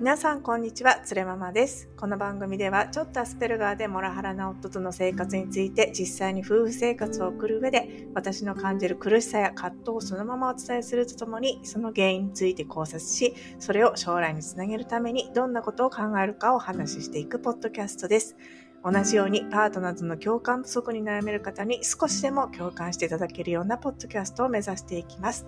皆さんこんにちは、つれママです。この番組ではちょっとアスペルガーでモラハラな夫との生活について実際に夫婦生活を送る上で私の感じる苦しさや葛藤をそのままお伝えするとともにその原因について考察しそれを将来につなげるためにどんなことを考えるかをお話ししていくポッドキャストです。同じようにパートナーズの共感不足に悩める方に少しでも共感していただけるようなポッドキャストを目指していきます。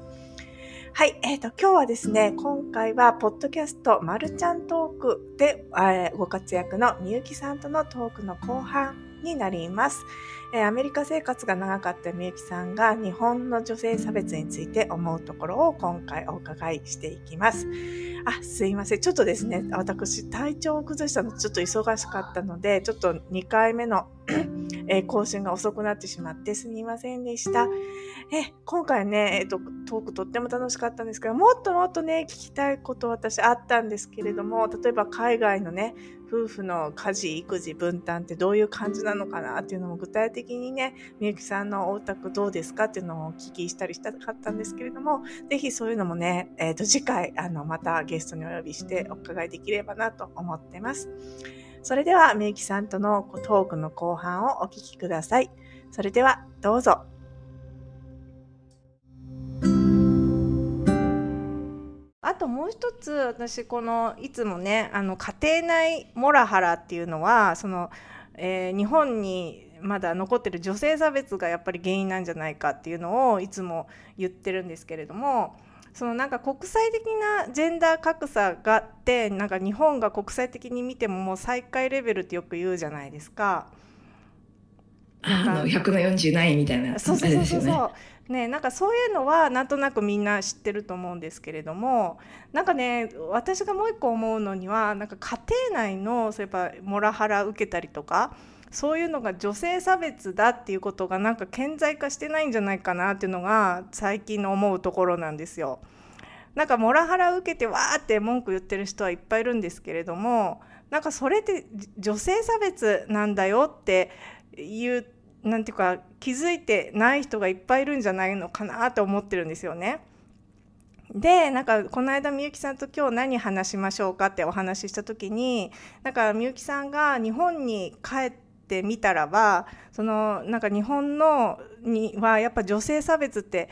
はい、えっ、ー、と、今日はですね、今回は、ポッドキャスト、まるちゃんトークで、えー、ご活躍のみゆきさんとのトークの後半になります。えー、アメリカ生活が長かったみゆきさんが日本の女性差別について思うところを今回お伺いしていきます。あ、すいません。ちょっとですね、私、体調を崩したのちょっと忙しかったので、ちょっと2回目のえー、更新が遅くなってしまってすみませんでした。え、今回ね、えっ、ー、と、トークとっても楽しかったんですけど、もっともっとね、聞きたいこと私あったんですけれども、例えば海外のね、夫婦の家事、育児、分担ってどういう感じなのかなっていうのも具体的にね、みゆきさんのお宅どうですかっていうのをお聞きしたりしたかったんですけれども、ぜひそういうのもね、えっ、ー、と、次回、あの、またゲストにお呼びしてお伺いできればなと思ってます。それでは、みゆきさんとのトークの後半をお聞きください。それでは、どうぞ。あともう一つ私このいつもねあの家庭内モラハラっていうのはその、えー、日本にまだ残ってる女性差別がやっぱり原因なんじゃないかっていうのをいつも言ってるんですけれどもそのなんか国際的なジェンダー格差があってなんか日本が国際的に見てももう最下位レベルってよく言うじゃないですか。あの100の40ないみたいな。そ うそうそうそう、ね、なんかそういうのはなんとなくみんな知ってると思うんですけれども。なんかね私がもう一個思うのにはなんか家庭内のそういえばモラハラ受けたりとかそういうのが女性差別だっていうことがなんか顕在化してないんじゃないかなっていうのが最近の思うところなんですよ。なんかモラハラ受けてわーって文句言ってる人はいっぱいいるんですけれどもなんかそれって女性差別なんだよっていうなんていうか気づいてない人がいっぱいいるんじゃないのかなと思ってるんですよね。でなんかこの間みゆきさんと今日何話しましょうかってお話しした時になんかみゆきさんが日本に帰ってみたらばそのなんか日本のにはやっぱ女性差別って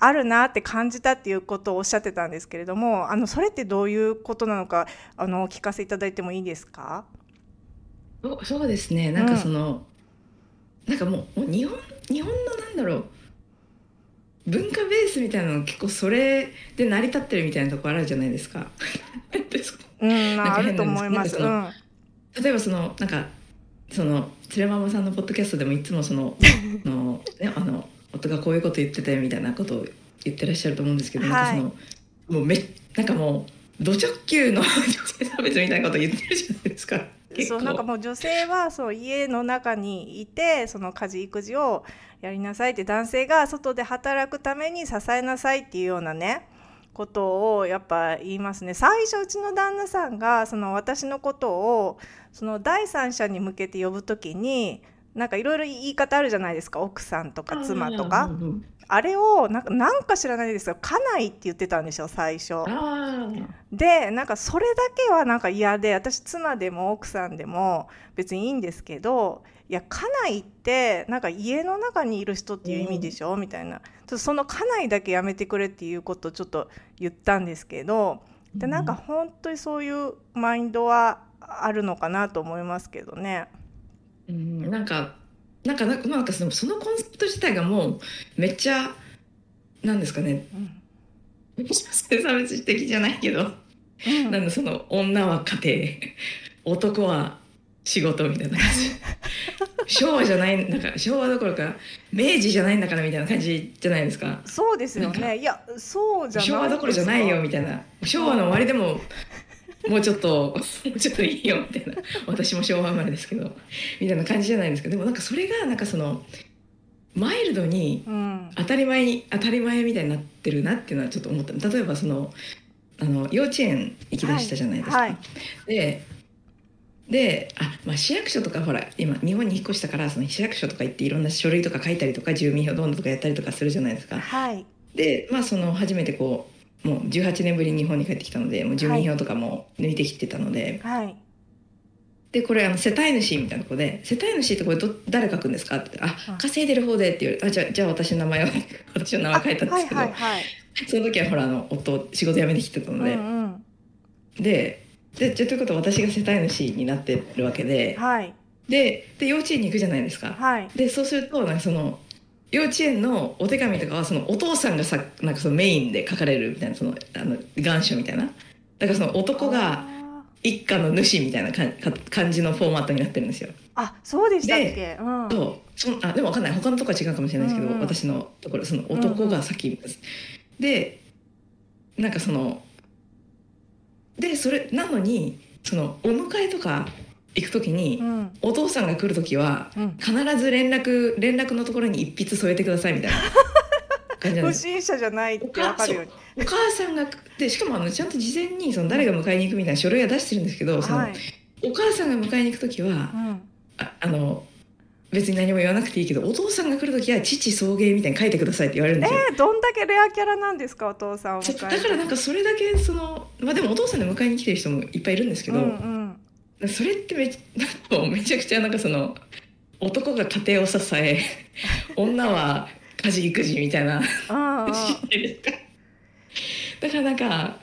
あるなって感じたっていうことをおっしゃってたんですけれどもあのそれってどういうことなのかあのお聞かせいただいてもいいですか？そうですね。なんかその、うん、なんかもう日本日本のなんだろう文化ベースみたいなの結構それで成り立ってるみたいなとこあるじゃないですか。うん、あると思います。うん、例えばそのなんかそのつれママさんのポッドキャストでもいつもその の、ね、あの夫がこういうこと言っててみたいなことを言ってらっしゃると思うんですけど、はい、なんかそのもうめなんかもう土直球の女性差別みたいなこと言ってるじゃないですか。そうなんかもう女性はそう家の中にいてその家事育児をやりなさいって男性が外で働くために支えなさいっていうようなねことをやっぱ言いますね。最初うちの旦那さんがその私のことをその第三者に向けて呼ぶ時になんかいろいろ言い方あるじゃないですか奥さんとか妻とか。あれをなんかなんか知らないですけど家内って言ってたんですよ最初。でなんかそれだけはなんか嫌で私妻でも奥さんでも別にいいんですけどいや家内ってなんか家の中にいる人っていう意味でしょ、うん、みたいな。その家内だけやめてくれっていうことをちょっと言ったんですけどでなんか本当にそういうマインドはあるのかなと思いますけどね。うん、なんかなんかなんかそのそのコンセプト自体がもうめっちゃなんですかね、うん、差別的じゃないけど、うん、なんだその女は家庭男は仕事みたいな感じ。昭和じゃないなんか昭和どころか明治じゃないんだからみたいな感じじゃないですか。そうですよね。いやそうじゃない昭和どころじゃないよみたいな。昭和の終わりでももうちょっともうちょっといいよみたいな。私も昭和生まれですけど。みたいな感じじゃないですかでもなんかそれがなんかそのマイルドに当たり前に、当たり前みたいになってるなっていうのはちょっと思った。例えばそのあの幼稚園行きだしたじゃないですか。はいはい、でであ、まあ、市役所とかほら今日本に引っ越したからその市役所とか行っていろんな書類とか書いたりとか住民票どんどんとかやったりとかするじゃないですか。はい、でまあその初めてこうもう18年ぶりに日本に帰ってきたのでもう住民票とかも抜いてきてたので、はい。でこれあの世帯主みたいなとこで「世帯主ってこれど誰書くんですか?」って「あうん稼いでる方で」って言われてあじゃあじゃあ私の名前を 私の名前書いたんですけど、はいはいはい。その時はほらあの夫仕事辞めてきてたので、うんうん。ででじゃあということは私が世帯主になってるわけで。はい。でで幼稚園に行くじゃないですか。はい。でそうするとなんかその幼稚園のお手紙とかはそのお父さんがさなんかそのメインで書かれるみたいなそのあの願書みたいな。だからその男が一家の主みたいなかんか感じのフォーマットになってるんですよ。あそうでしたっけ？うん。そう。そんあでも分かんない。他のとこは違うかもしれないですけど、うんうん。私のところその男が先に、でなんかそのでそれなのにそのお迎えとか行く時に、うん。お父さんが来る時はうん。必ず連絡連絡のところに一筆添えてくださいみたいな感じなん不です 審者じゃないってわかるように。お母さんがでしかもあのちゃんと事前にその誰が迎えに行くみたいな書類は出してるんですけど、そのはい。お母さんが迎えに行く時はうん。ああの別に何も言わなくていいけどお父さんが来る時は父送迎みたいに書いてくださいって言われるんですよ。えーどんだけレアキャラなんですかお父さんだからなんかそれだけそのまあでもお父さんで迎えに来てる人もいっぱいいるんですけど、うんうんそれってめめちゃくちゃなんかその男が家庭を支え 女は家事育児みたいなだからなんか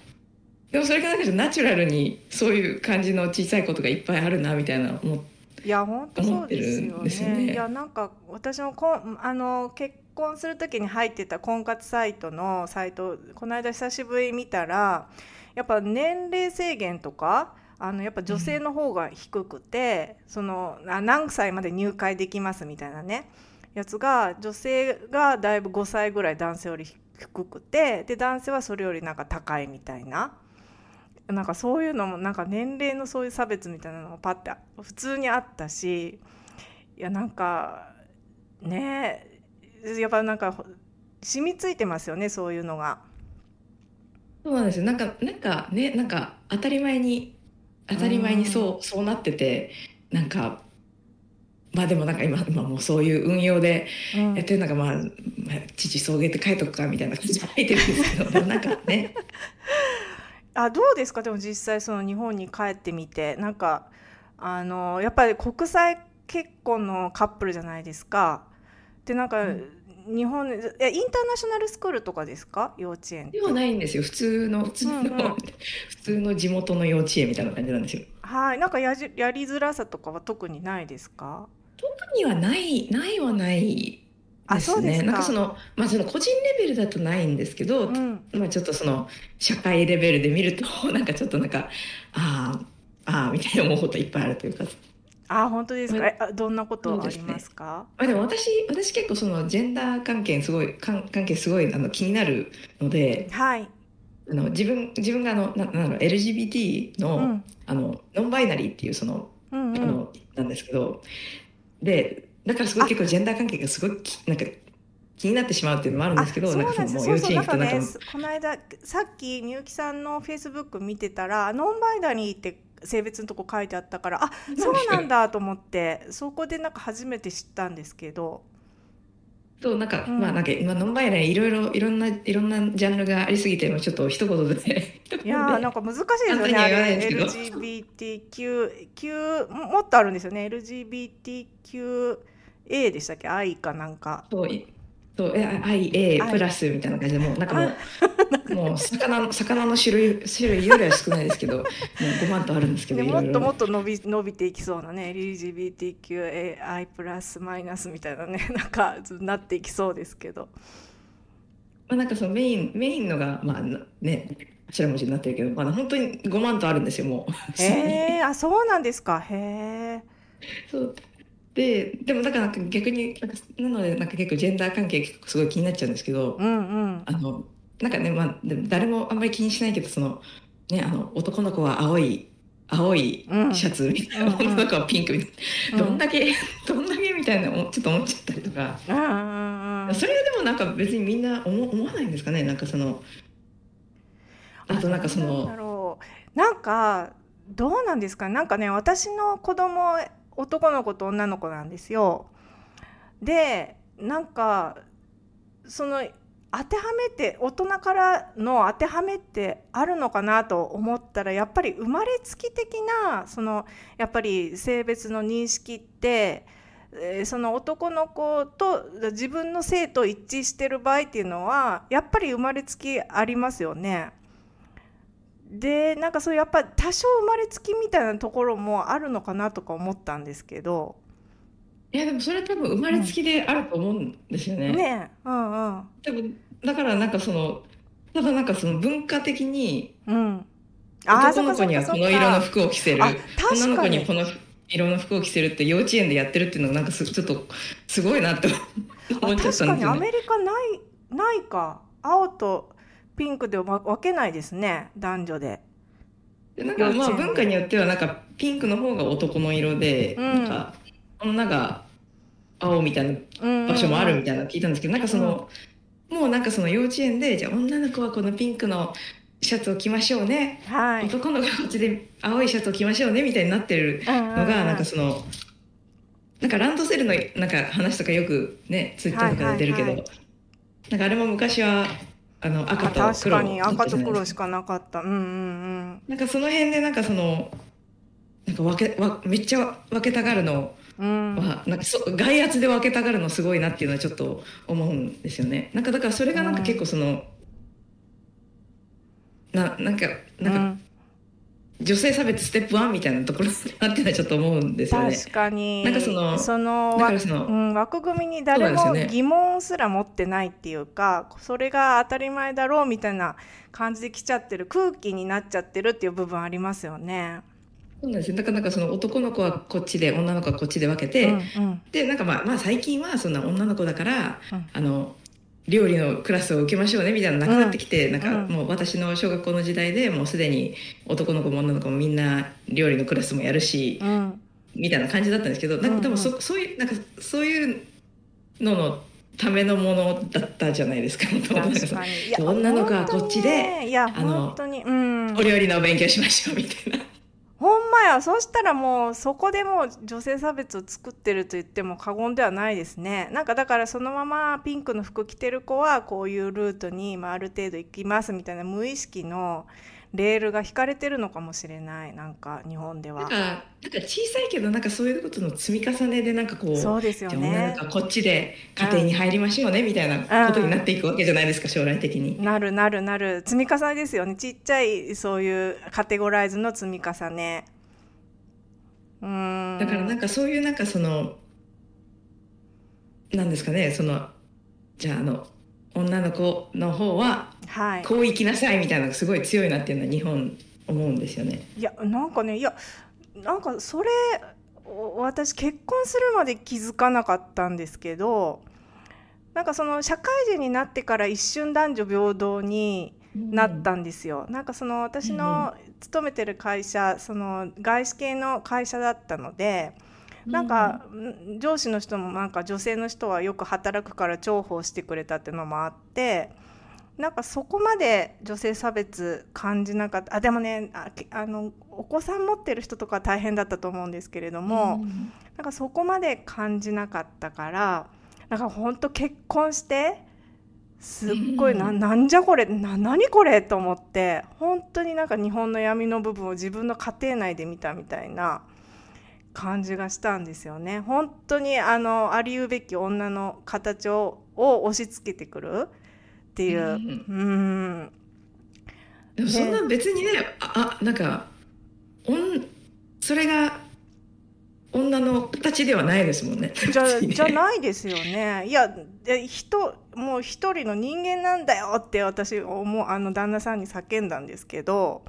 でもそれがなんかナチュラルにそういう感じの小さいことがいっぱいあるなみたいな思っいや本当そうですよ思ってるんですよねね。いやなんか私もこんあの結婚する時に入ってた婚活サイトのサイトこの間久しぶりに見たらやっぱ年齢制限とかあのやっぱ女性の方が低くて、そのあ何歳まで入会できますみたいなねやつが女性がだいぶ5歳ぐらい男性より低くてで男性はそれよりなんか高いみたいな。なんかそういうのもなんか年齢のそういう差別みたいなのもパッて普通にあったしいやなんかねやっぱなんか染みついてますよねそういうのが。そうなんですよなんかなんかねなんか当たり前に当たり前にそうそうなっててなんかまあでもなんか今今もうそういう運用でうん。やってるのがまあ、まあ、父送迎って書いとくかみたいな感じで書いてるんですけどなんかね。あどうですか？でも実際その日本に帰ってみてなんかあのやっぱり国際結婚のカップルじゃないですか。でなんか、うん日本でえインターナショナルスクールとかですか？幼稚園ではないんですよ。普通の普通の、うんうん。普通の地元の幼稚園みたいな感じなんですよ。はい。なんかやじやりづらさとかは特にないですか？特にはないないはないあですね。そうですか。なんかそのまあその個人レベルだとないんですけど、うん。まあちょっとその社会レベルで見るとなんかちょっとなんかああああみたいな思うこといっぱいあるというか。あ本当ですか、まえあどんなことありますか？まあでも私私結構そのジェンダー関係すごい関関係すごいあの気になるのではい、あの自分自分があのななんだろう LGBT の,、うん。あのノンバイナリーっていうそのうんうん、あのなんですけどでだからすごい結構ジェンダー関係がすごいきなんか気になってしまうっていうのもあるんですけどなんかその幼稚園行くとなんか。ねこの間さっきみゆきさんのフェイスブック見てたらノンバイナリーって性別のとこ書いてあったからあそうなんだと思ってそこでなんか初めて知ったんですけど。そうなんか、うん。まあなんか今ノンバイナリーいろいろいろんないろんなジャンルがありすぎてちょっと一言でいやーなんか難しいですよねあ言わないですけど。れ LGBTQ もっとあるんですよね。LGBTQA でしたっけ？I かなんか。そういそうえ IA はいプラスみたいな感じでもうなんかもうもう魚の魚の種類種類よりは少ないですけど もう5万とあるんですけどもっともっと伸び伸びていきそうなね LGBTQAI プラスマイナスみたいなね なんかなっていきそうですけど。まあ、なんかそのメインメインのがまあなね頭文字になってるけど、まあ、本当に5万とあるんですよもう。へえあそうなんですか。へえそうででもだから逆になんかなのでなんか結構ジェンダー関係結構すごい気になっちゃうんですけど、うんうん。あのなんかねまあ誰もあんまり気にしないけどそのねあの男の子は青い青いうん。シャツみたいな、うんうん。女の子はピンクみたいな、どんだけどんだけみたいなおちょっと思っちゃったりとか、うんうんうんそれはでもなんか別にみんな思思わないんですかね？なんかそのあとなんかそのなんかどうなんですかなんかね私の子供男の子と女の子なんですよでなんかその当てはめて大人からの当てはめってあるのかなと思ったらやっぱり生まれつき的なそのやっぱり性別の認識ってその男の子と自分の性と一致してる場合っていうのはやっぱり生まれつきありますよね。でなんかそういうやっぱ多少生まれつきみたいなところもあるのかなとか思ったんですけど。いやでもそれ多分生まれつきであると思うんですよね。ねえうんうん。多分だからなんかそのただなんかその文化的に男の子にはこの色の服を着せる。女の子にこの色の服を着せるって幼稚園でやってるっていうのがなんかすちょっとすごいなって思っちゃったんあ確かにアですよね。メリカないないか。青とピンクでわ分けないですね男女で。でなんかまあ文化によってはなんかピンクの方が男の色で、うん。なんか女が青みたいな場場所もあるみたいなの聞いたんですけど、なんかその、もうなんかその幼稚園でじゃあ女の子はこのピンクのシャツを着ましょうね、はい。男の子はこっちで青いシャツを着ましょうねみたいになってるののがなんかそのなんかランドセルのなんか話とかよくねツイッターとかで出るけど、はいはい。なんかあれも昔はあの赤と確黒かに赤と黒しかなかった。うんうんなんかその辺でなんかそのなんか分けわめっちゃ分けたがるのうん。うん。はなんかそ外圧で分けたがるのすごいなっていうのはちょっと思うんですよね。なんかだからそれがなんか結構その、ななんかなんかうん女性差別ステップ1みたいなところだなっていうのはちょっと思うんですよね。確かに。なんかそのそのだからそのうん、枠組みに誰も疑問すら持ってないっていうかそれが当たり前だろうみたいな感じで来ちゃってる空気になっちゃってるっていう部分ありますよね。そうなんですよ。だからなんかその男の子はこっちで女の子はこっちで分けうて、んうんでなんかまあまあ最近はそんな女の子だから、うんあの料理のクラスを受けましょうねみたいなのなくなってきて、なんかうん。もう私の小学校の時代でもうすでに男の子も女の子もみんな料理のクラスもやるし、うん。みたいな感じだったんですけどなんか多分そ,、そういうなんかそういうののためのものだったじゃないですか。か女の子はこっちでね。あの本当に。うん。お料理のお勉強しましょうみたいな。やそしたらもうそこでもう女性差別を作ってると言っても過言ではないですね。なんかだからそのままピンクの服着てる子はこういうルートにまあある程度行きますみたいな無意識のレールが引かれてるのかもしれない。なんか日本では。なんかなんか小さいけどなんかそういうことの積み重ねでなんかこうそうですよね。の子はこっちで家庭に入りましょうねみたいなことになっていくわけじゃないですか将来的に。なるなるなる。積み重ねですよね。ちっちゃいそういうカテゴライズの積み重ねだからなんかそういうなんかそのなんですかねそのじゃああの女の子の方ははいこう生きなさいみたいなのがすごい強いなっていうのは日本思うんですよね。いやなんかねいやなんかそれお私結婚するまで気づかなかったんですけどなんかその社会人になってから一瞬男女平等になったんですよ。なんかその私の勤めてる会社その外資系の会社だったので。なんか、ん上司の人もなんか女性の人はよく働くから重宝してくれたっていうのもあってなんかそこまで女性差別感じなかったあでもねあのお子さん持ってる人とかは大変だったと思うんですけれども、うんなんかそこまで感じなかったからなんか本当結婚してすっごいな,、うんなんじゃこれな何これと思って本当になんか日本の闇の部分を自分の家庭内で見たみたいな感じがしたんですよね。本当にあのありうべき女の形をを押し付けてくるっていう。うんうんでもそんな別にねああなんかおんそれが女の形ではないですもんね。じゃ じゃないですよね。いやで人もう一人の人間なんだよって私思うあの旦那さんに叫んだんですけど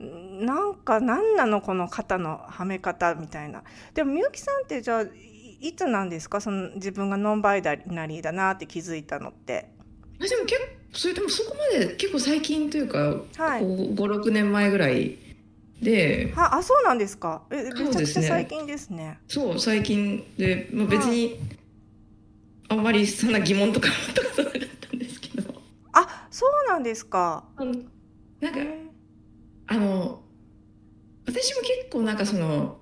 んなんか何なのこの肩のはめ方みたいな。でもみゆきさんってじゃあいいつなんですか？その自分がノンバイナリーだなって気づいたのって。あでも結構それでもそこまで結構最近というか、はい56年前ぐらいではあそうなんですか。えめちゃくちゃ最近ですね。そう最近で、まあ、別にあんまりそんな疑問とかとかなかったんですけど。あそうなんですか。なんかへあの私も結構なんかその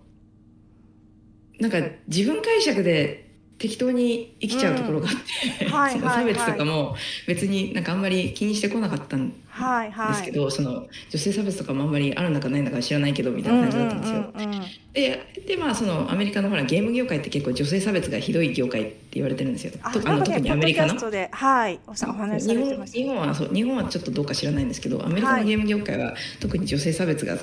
なんか自分解釈で適当に生きちゃうところがあって、うん。はいそのはい。はい差別とかも別になんかあんまり気にしてこなかったんはいはい。ですけど、その女性差別とかもあんまりあるんだかないんだか知らないけどみたいな感じだったんですよ。うんうんうんうんででまあそのアメリカのほらゲーム業界って結構女性差別がひどい業界って言われてるんですよ。あ、とあの特にアメリカのはい、おお話しさ日れてました。本日本はそう日本はちょっとどうか知らないんですけどアメリカのゲーム業界は特に女性差別が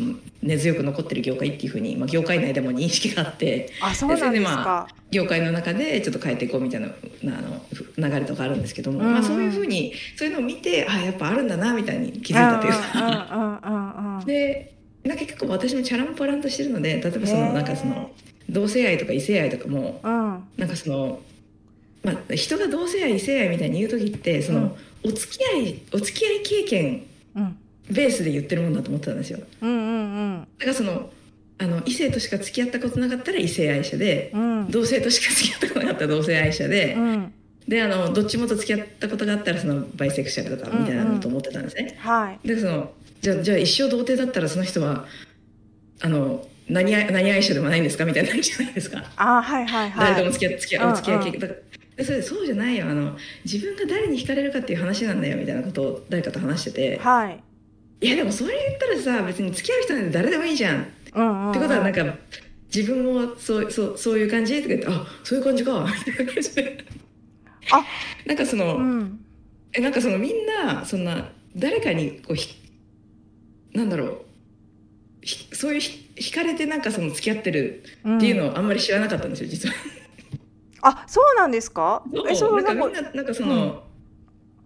その根強く残ってる業界っていうふうに、まあ、業界内でも認識があってあ、そうなんですそれでまか。業界の中でちょっと変えていこうみたいななあのふ流れとかあるんですけども、うんうんまあ、そういうふうにそういうのを見てあやっぱあるんだなみたいに気づいたというか。うんうんうんうんうん。でなんか結構私もチャランポランとしてるので例えばそのなんかその同性愛とか異性愛とかもうん。なんかその、まあ、人が同性愛異性愛みたいに言う時ってその、お付き合いお付き合い経験うん。ベースで言ってるもんだと思ってたんですようんうんだからそのあの異性としか付き合ったことなかったら異性愛者でうん。うん。同性としか付き合ったことなかったら同性愛者で、うん。であのどっちもと付き合ったことがあったらそのバイセクシャルとかみたいなのと思ってたんですね、はい。でそのじゃあじゃあ一生童貞だったらその人はあの何愛何愛者でもないんですか？みたいになるじゃないですか、あ、はいはいはい。誰とも付き合付き合うんお付き合いだでそれでそうじゃないよあの自分が誰に惹かれるかっていう話なんだよみたいなことを誰かと話してて、はい。いやでもそれ言ったらさ別に付き合う人なんて誰でもいいじゃん、うんうんうん。ってことはなんか自分もそうそうそういう感じとか言ってあそういう感じかみたいな感じであなんかその、うん。えなんかそのみんなそんな誰かにこうひなんだろうひそういうひ惹かれてなんかその付き合ってるうんっていうのをあんまり知らなかったんですよ実は。あ、そうなんですか？え、そそううなんかなんか。みんななんかその、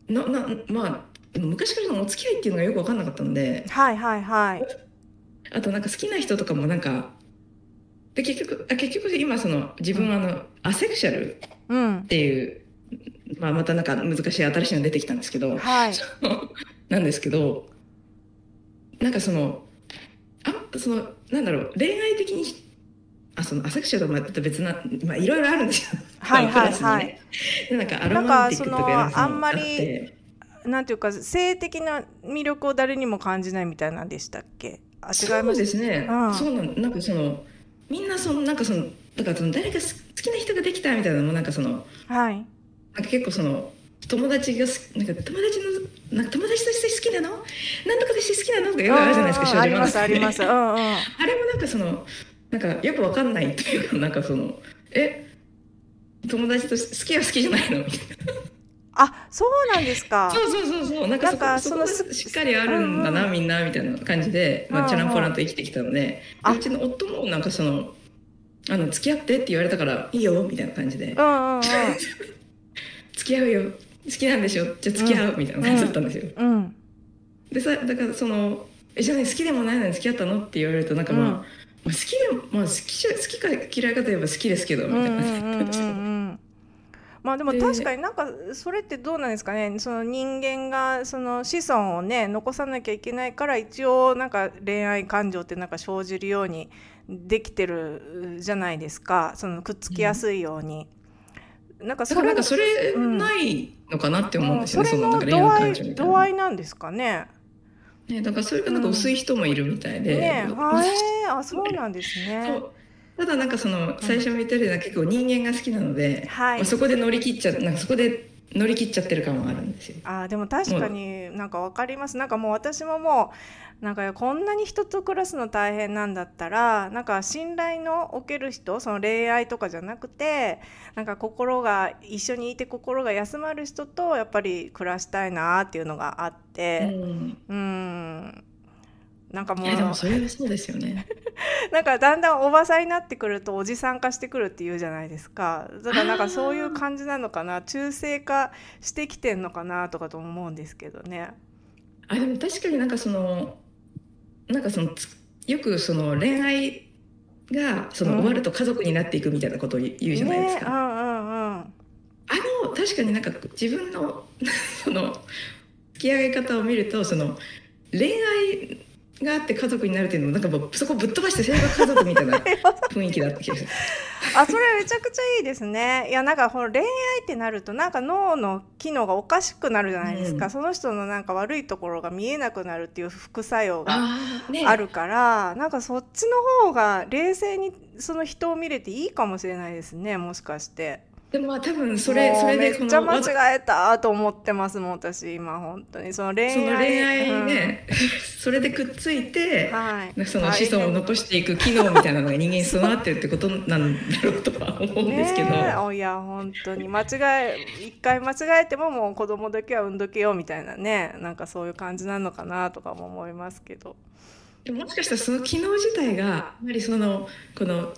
ななまあ昔からのお付き合いっていうのがよく分かんなかったのではいはいはい。あとなんか好きな人とかもなんかで結局あ結局今その自分はあの、アセクシャルうんっ。ていう、まあ、またなんか難しい新しいの出てきたんですけど、はい。なんですけどなんかそのあそのなんだろう恋愛的にあそのアセクシャルとはまた別なまあいろいろあるんですよ。はいはいはい。でなんかアロマンティックとかなんかあんまりなんていうか性的な魅力を誰にも感じないみたいなんでしたっけ？あ、違いそうます。ですね、うんそうなんなんかそのみんなそのなんかそのだからその誰かす好きな人ができたみたいなのもなんかそのはい。なんか結構その友達がすなんか友達のなんか友達として好きなの？なんとかとして好きなの？とかよくあるじゃないですかうんうんありますあります。うんうん。あれもなんかそのなんかよくわかんないっていうかなんかそのえ友達として好きは好きじゃないの？みたいなあ、そうなんですか。そうそうそうそう。なんかそこなんかそのしっかりあるんだな、みんなみたいな感じで、まあ、チャランポランと生きてきたので、あ。うちの夫もなんかそのあの付き合ってって言われたからいいよみたいな感じで。付き合うよ。好きなんでしょ？じゃあ付き合うみたいな感じだったんですよ、うん。でさだからそのえじゃあね好きでもないのに付き合ったの？って言われるとなんかまあ、好きでもまあ好きじゃ好きか嫌いかといえば好きですけどみうんたいなうんうんうんうん。まあでもで確かになんかそれってどうなんですかね。その人間がその子孫をね残さなきゃいけないから一応なんか恋愛感情ってなんか生じるようにできてるじゃないですか。そのくっつきやすいように。なんかそれなんかそれうん。ないのかなって思うんですよね、それのそのなんか恋愛度合い感情みたい度な合いなんですかね。ね、だからそれがなんか薄い人もいるみたいで、ねえ、まあそうなんですそね。うただなんかその最初も言ったように結構人間が好きなので、はい。まあ、そこで乗り切っちゃなんかそこで乗り切っちゃってる感はあるんですよ。あーでも確かになんかわかります。なんかもう私ももうなんかこんなに人と暮らすの大変なんだったらなんか信頼のおける人その恋愛とかじゃなくてなんか心が一緒にいて心が休まる人とやっぱり暮らしたいなっていうのがあっうてん、うんなんかもいうやでもなそれはそうですよね。んかだんだんおばさんになってくるとおじさん化してくるっていうじゃないですかだからなんかそういう感じなのかな中性化してきてんのかなとかと思うんですけどね。あでも確かになんかそのなんかそのつよくその恋愛がそのうん終わると家族になっていくみたいなことを言うじゃないですか。ねうんうんうんあの確かになんか自分のその付き合い方を見るとその恋愛があって家族になるっていうのもなんかもうそこぶっ飛ばしてそれが家族みたいな 雰囲気だった気がする。あそれめちゃくちゃいいですね。いやなんかこの恋愛ってなるとなんか脳の機能がおかしくなるじゃないですか、うん。その人のなんか悪いところが見えなくなるっていう副作用があるから、なんかそっちの方が冷静にその人を見れていいかもしれないですねもしかして。でもまあ多分それそれでこめっちゃの間違えたと思ってますもん私今本当に。その恋愛その恋愛ね、それでくっついてうん、はいその子孫を残していく機能みたいなのが人間に備わってるってことなんだろうとは思うんですけど、ねいや本当に間違え一回間違えてももう子供だけは産んどけよみたいなねなんかそういう感じなのかなとかも思いますけど。でももしかしたらその機能自体がやはりそのこの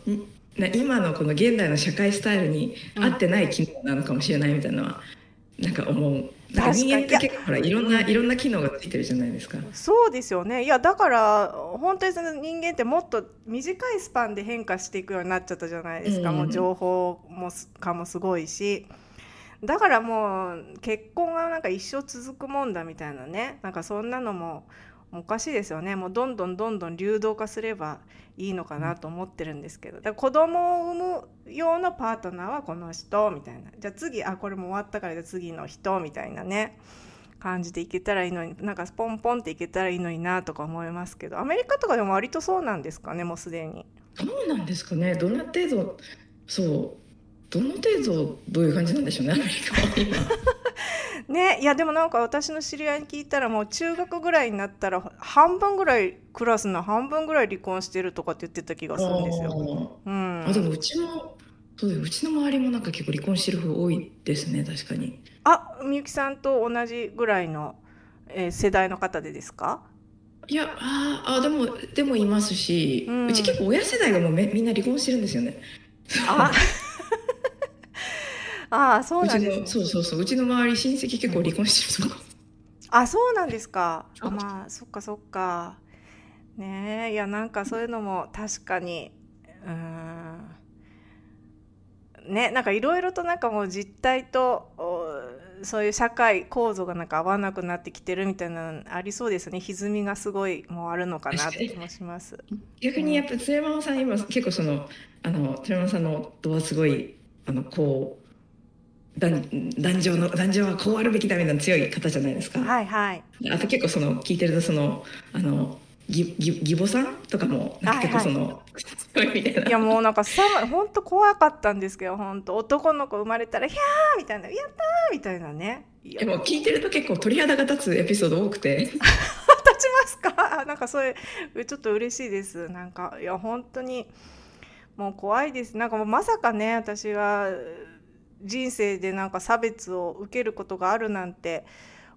今のこの現代の社会スタイルに合ってない機能なのかもしれないみたいなのはなんか思う。か人間って結構ほらいろんないろんな機能がついてるじゃないですか。そうですよね。いやだから本当にその人間ってもっと短いスパンで変化していくようになっちゃったじゃないですか、うんもう情報もす化もすごいし。だからもう結婚がなんか一生続くもんだみたいなね。なんかそんなのもおかしいですよねもうどんどんどんどん流動化すればいいのかなと思ってるんですけどだから子供を産む用のパートナーはこの人みたいなじゃあ次あこれも終わったからじゃあ次の人みたいなね感じでいけたらいいのになんかポンポンっていけたらいいのになとか思いますけどアメリカとかでも割とそうなんですかねもうすでに。どうなんですかね。どの程度そうどの程度どういう感じなんでしょうねアメリカは今。ねいやでもなんか私の知り合いに聞いたらもう中学ぐらいになったら半分ぐらいクラスの半分ぐらい離婚してるとかって言ってた気がするんですよ。うん、あでもうちのそうだようちの周りもなんか結構離婚してる方多いですね確かに。あみゆきさんと同じぐらいの、えー世代の方でですか？いやあーあでもでもいますし、ううんち結構親世代がもうめみんな離婚してるんですよね。ああそうなんですね。のそうそうそう。うちの周り親戚結構離婚してるとか。あそうなんですか。あまあそっかそっか。ねえいやなんかそういうのも確かにうーん。ねなんかいろいろとなんかもう実態とおそういう社会構造がなんか合わなくなってきてるみたいなのありそうですね。歪みがすごいもうあるのかなって気もします。逆にやっぱ鶴山さん今結構そのあの鶴山さんの夫はすごいあのこう男男女の男女はこうあるべきだみたいな強い方じゃないですか。はいはい。あと結構その聞いてるとそのあの義義義母さんとかもなんか結構その、強いみたいな。いやもうなんかさ本当怖かったんですけど本当男の子生まれたら「ひゃー!」みたいな「やったー!」みたいなね。でも聞いてると結構鳥肌が立つエピソード多くて。立ちますか？なんかそれちょっと嬉しいです。なんかいや本当にもう怖いです。なんかもうまさかね私が人生でなんか差別を受けることがあるなんて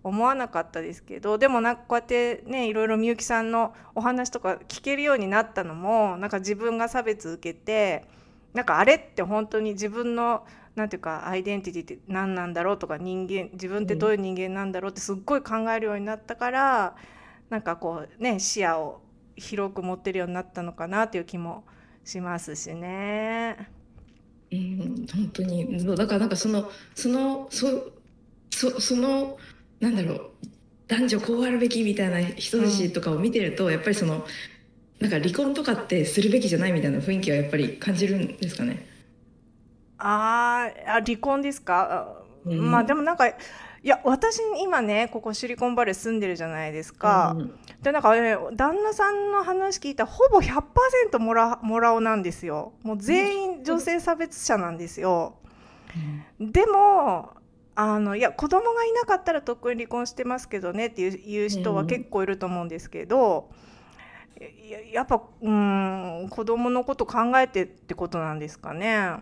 思わなかったですけどでもなんかこうやってねいろいろみゆきさんのお話とか聞けるようになったのもなんか自分が差別受けてなんかあれって本当に自分のなんていうかアイデンティティって何なんだろうとか人間自分ってどういう人間なんだろうってすっごい考えるようになったから、なんかこうね視野を広く持ってるようになったのかなという気もしますしね。うん本当に。そうだからなんかそのそのそそそのなんだろう男女こうあるべきみたいな人たちとかを見てると、やっぱりそのなんか離婚とかってするべきじゃないみたいな雰囲気はやっぱり感じるんですかね？あーあ離婚ですか、あうん。まあでもなんかいや私今ねここシリコンバレー住んでるじゃないですか。うんでなんか、ね、旦那さんの話聞いたらほぼ100%もらもらおなんですよ。もう全員女性差別者なんですよ。でもあのいや子供がいなかったらとっくに離婚してますけどねっていういう人は結構いると思うんですけど、いややっぱうん子供のこと考えてってことなんですかね。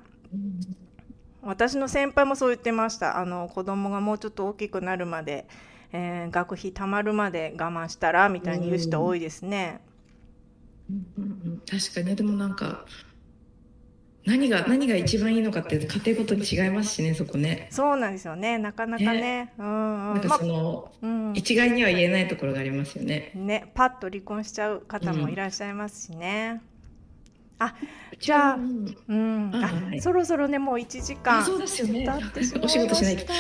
私の先輩もそう言ってましたあの子供がもうちょっと大きくなるまで、えー学費貯まるまで我慢したらみたいに言う人多いですね。うんうんうん確かにでもなんか何が何が一番いいのかって家庭ごとに違いますしねそこね。そうなんですよねなかなかね。うんうんまなんかその、うん一概には言えないところがありますよね。ね、パッと離婚しちゃう方もいらっしゃいますしね。あじゃあうん。うん、あ、あはい。そろそろねもう1時間あそうですよね。お仕事しないと。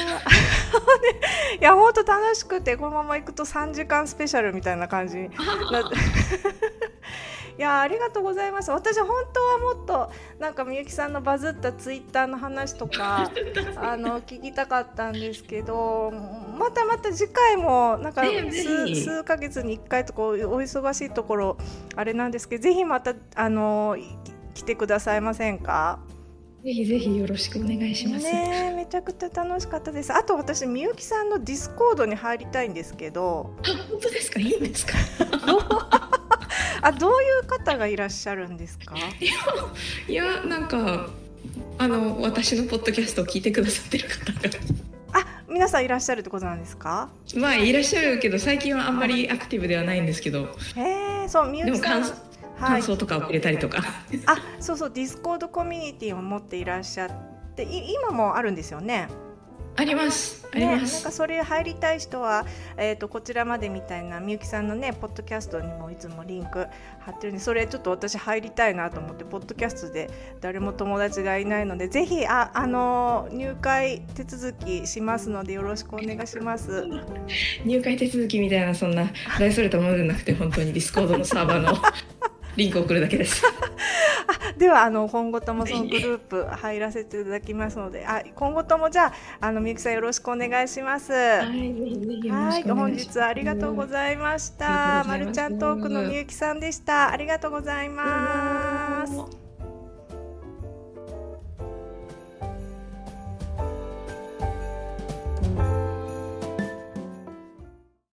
いや本当楽しくてこのまま行くと3時間スペシャルみたいな感じになって いやありがとうございます。私本当はもっとなんかみゆきさんのバズったツイッターの話とか あの聞きたかったんですけどまたまた次回もなんか数ひ数ヶ月に1回とかお忙しいところあれなんですけどぜひまたあの来てくださいませんか？ぜひぜひよろしくお願いします。ねえめちゃくちゃ楽しかったです。あと私みゆきさんのディスコードに入りたいんですけど。あ本当ですか？いいんですか？あどういう方がいらっしゃるんですか？いやなんかあの私のポッドキャストを聞いてくださってる方が。あ皆さんいらっしゃるってことなんですか？まあいらっしゃるけど最近はあんまりアクティブではないんですけど。へえそうみゆでもきさん感想とかをくれたりとか。あそうそうディスコードコミュニティを持っていらっしゃってい今もあるんですよね？ありますね、なん。かそれ入りたい人は、えー、とこちらまでみたいなみゆきさんのねポッドキャストにもいつもリンク貼ってるんでそれちょっと私入りたいなと思ってポッドキャストで誰も友達がいないのでぜひあ、あの入会手続きしますのでよろしくお願いします。入会手続きみたいなそんな大それたものじゃなくて本当にディスコードのサーバーの リンクを送るだけです。ではあの今後ともそのグループ入らせていただきますのであ今後ともじゃああのみゆきさんよろしくお願いします。はいはい、本。日はありがとうございましあた。まるちゃんトークのみゆきさんでした。ありがとうございます。